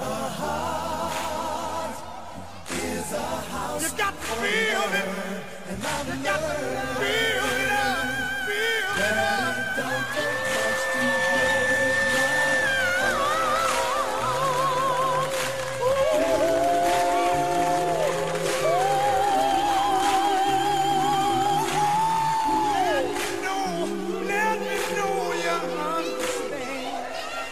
You got to feel it. You got to feel it. Feel it.